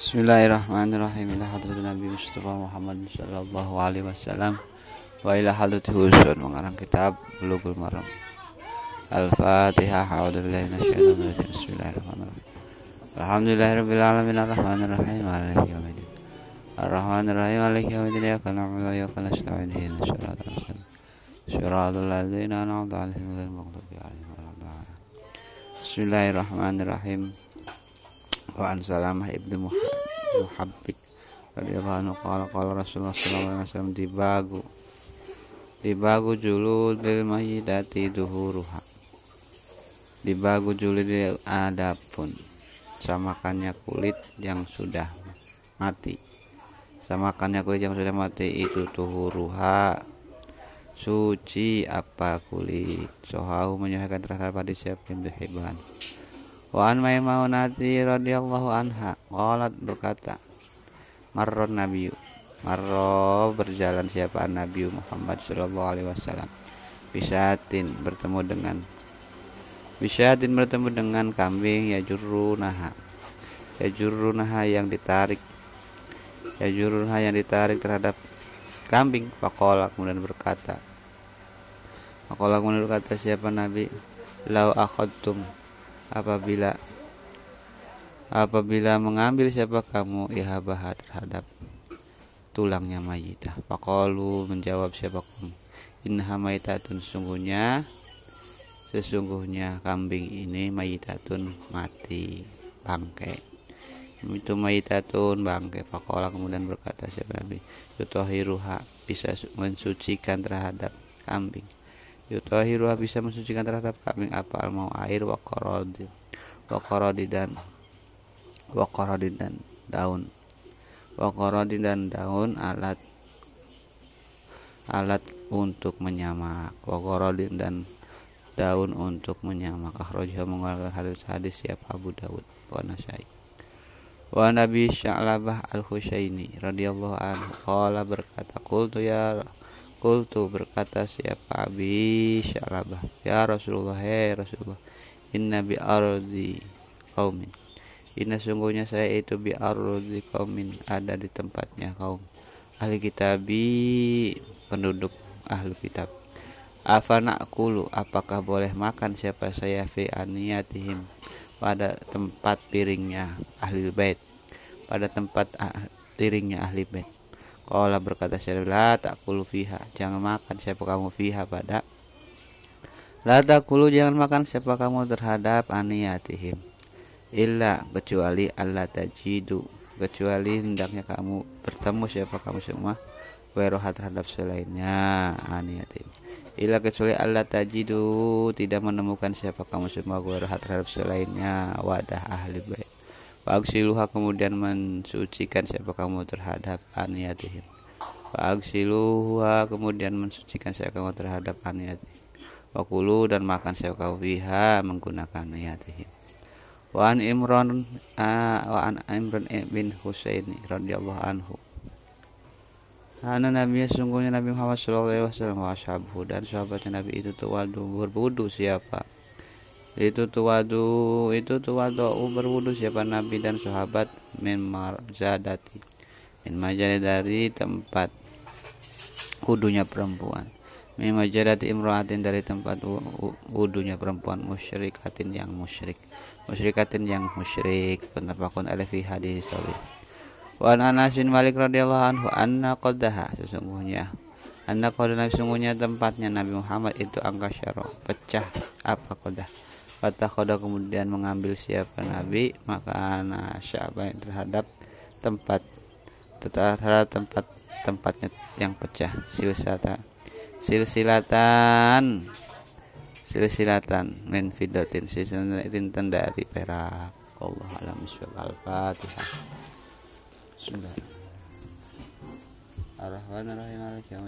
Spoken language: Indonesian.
بسم الله الرحمن الرحيم إلى حضرة النبي مصطفى محمد صلى الله عليه وسلم وإلى حضرة حسن mengarang كتاب بلوغ المرام الفاتحة أعوذ بالله من الشيطان الرجيم بسم الله الرحمن الرحيم الحمد لله رب العالمين الرحمن الرحيم مالك يوم الدين الرحمن الرحيم مالك يوم الدين إياك نعبد وإياك نستعين إلى صراط المستقيم صراط الذين أنعمت عليهم غير المغضوب عليهم ولا الضالين بسم الله الرحمن الرحيم an Salamah ibnu Muhabbik radhiyallahu anhu. Qala qala Rasulullah sallallahu alaihi wasallam dibagu dibagu juludil mayyidati duhuruha. Dibagu juludil adapun samakannya kulit yang sudah mati. Samakannya kulit yang sudah mati itu tuhuruha suci apa kulit? Sohahu menyuhaikan terhadap hadis Hibban Wa an Maimunati radhiyallahu anha qalat berkata Marron Nabi Marro berjalan siapa Nabi Muhammad sallallahu alaihi wasallam? Bisatin bertemu dengan Bisatin bertemu dengan kambing ya naha Ya naha yang ditarik Ya naha yang ditarik terhadap kambing. Pakola kemudian berkata Pakola kemudian berkata siapa Nabi? Lau akhadtum apabila apabila mengambil siapa kamu ihabah terhadap tulangnya mayitah. Pakolu menjawab siapa kamu inha mayitatun sesungguhnya sesungguhnya kambing ini mayitatun mati bangke. Itu mayitatun bangke. Pakola kemudian berkata siapa Nabi bisa mensucikan terhadap kambing Yutahiru bisa mensucikan terhadap kambing apa mau air wakorodi wakorodi dan wakorodi dan daun. Wakorodi dan daun alat alat untuk menyamak. Wakorodi dan daun untuk menyamak. Akhrajahu mengeluarkan hadis hadis siapa Abu Dawud wa Nasai. Wa Nabi Sya'labah al-Husaini radhiyallahu anhu qala berkata qultu ya Kultu berkata siapa Abi Syalabah Ya Rasulullah Hei Rasulullah Inna bi ardi kaumin Inna sungguhnya saya itu bi ardi kaumin Ada di tempatnya kaum Ahli kitabi Penduduk ahli kitab. Afana kulu Apakah boleh makan siapa saya Fi aniyatihim Pada tempat piringnya Ahli bait? Pada tempat ah, piringnya ahli bait Qala berkata syarif la takulu fiha. Jangan makan siapa kamu fiha pada la takulu jangan makan siapa kamu terhadap aniyatihim illa kecuali Allah tajidu kecuali hendaknya kamu bertemu siapa kamu semua weroha terhadap selainnya aniyatihim illa kecuali Allah tajidu tidak menemukan siapa kamu semua weroha terhadap selainnya wadah ahli baik Fa'agsiluha kemudian mensucikan siapa kamu terhadap aniyatihim. Fa'agsiluha kemudian mensucikan siapa kamu terhadap aniyatihim. Wakulu dan makan siapa kamu biha menggunakan aniyatihim. Wa an Imran wa an Imran bin Husain radhiyallahu anhu. Ana Nabi sungguhnya Nabi Muhammad sallallahu alaihi wasallam wa dan sahabatnya Nabi itu tuh berwudu siapa? Itu tuwadu itu tuwadu berwudu siapa nabi dan sahabat min marzadati. Min majari dari tempat wudunya perempuan. Min majadati imroatin dari tempat wudunya perempuan musyrikatin yang musyrik. Musyrikatin yang musyrik penterpakun alfi hadis sahih wa Anas bin Malik radhiyallahu anhu anna qaddaha sesungguhnya. Anna qaddaha sesungguhnya tempatnya Nabi Muhammad itu angka syaro pecah apa qadah Fatakhoda kemudian mengambil siapa Nabi maka yang terhadap tempat terhadap tempat tempatnya yang pecah. Silsata silsilatan silsilatan min fidotin silsilatan dari perak. Allah alam al-fatihah. Bismillahirrahmanirrahim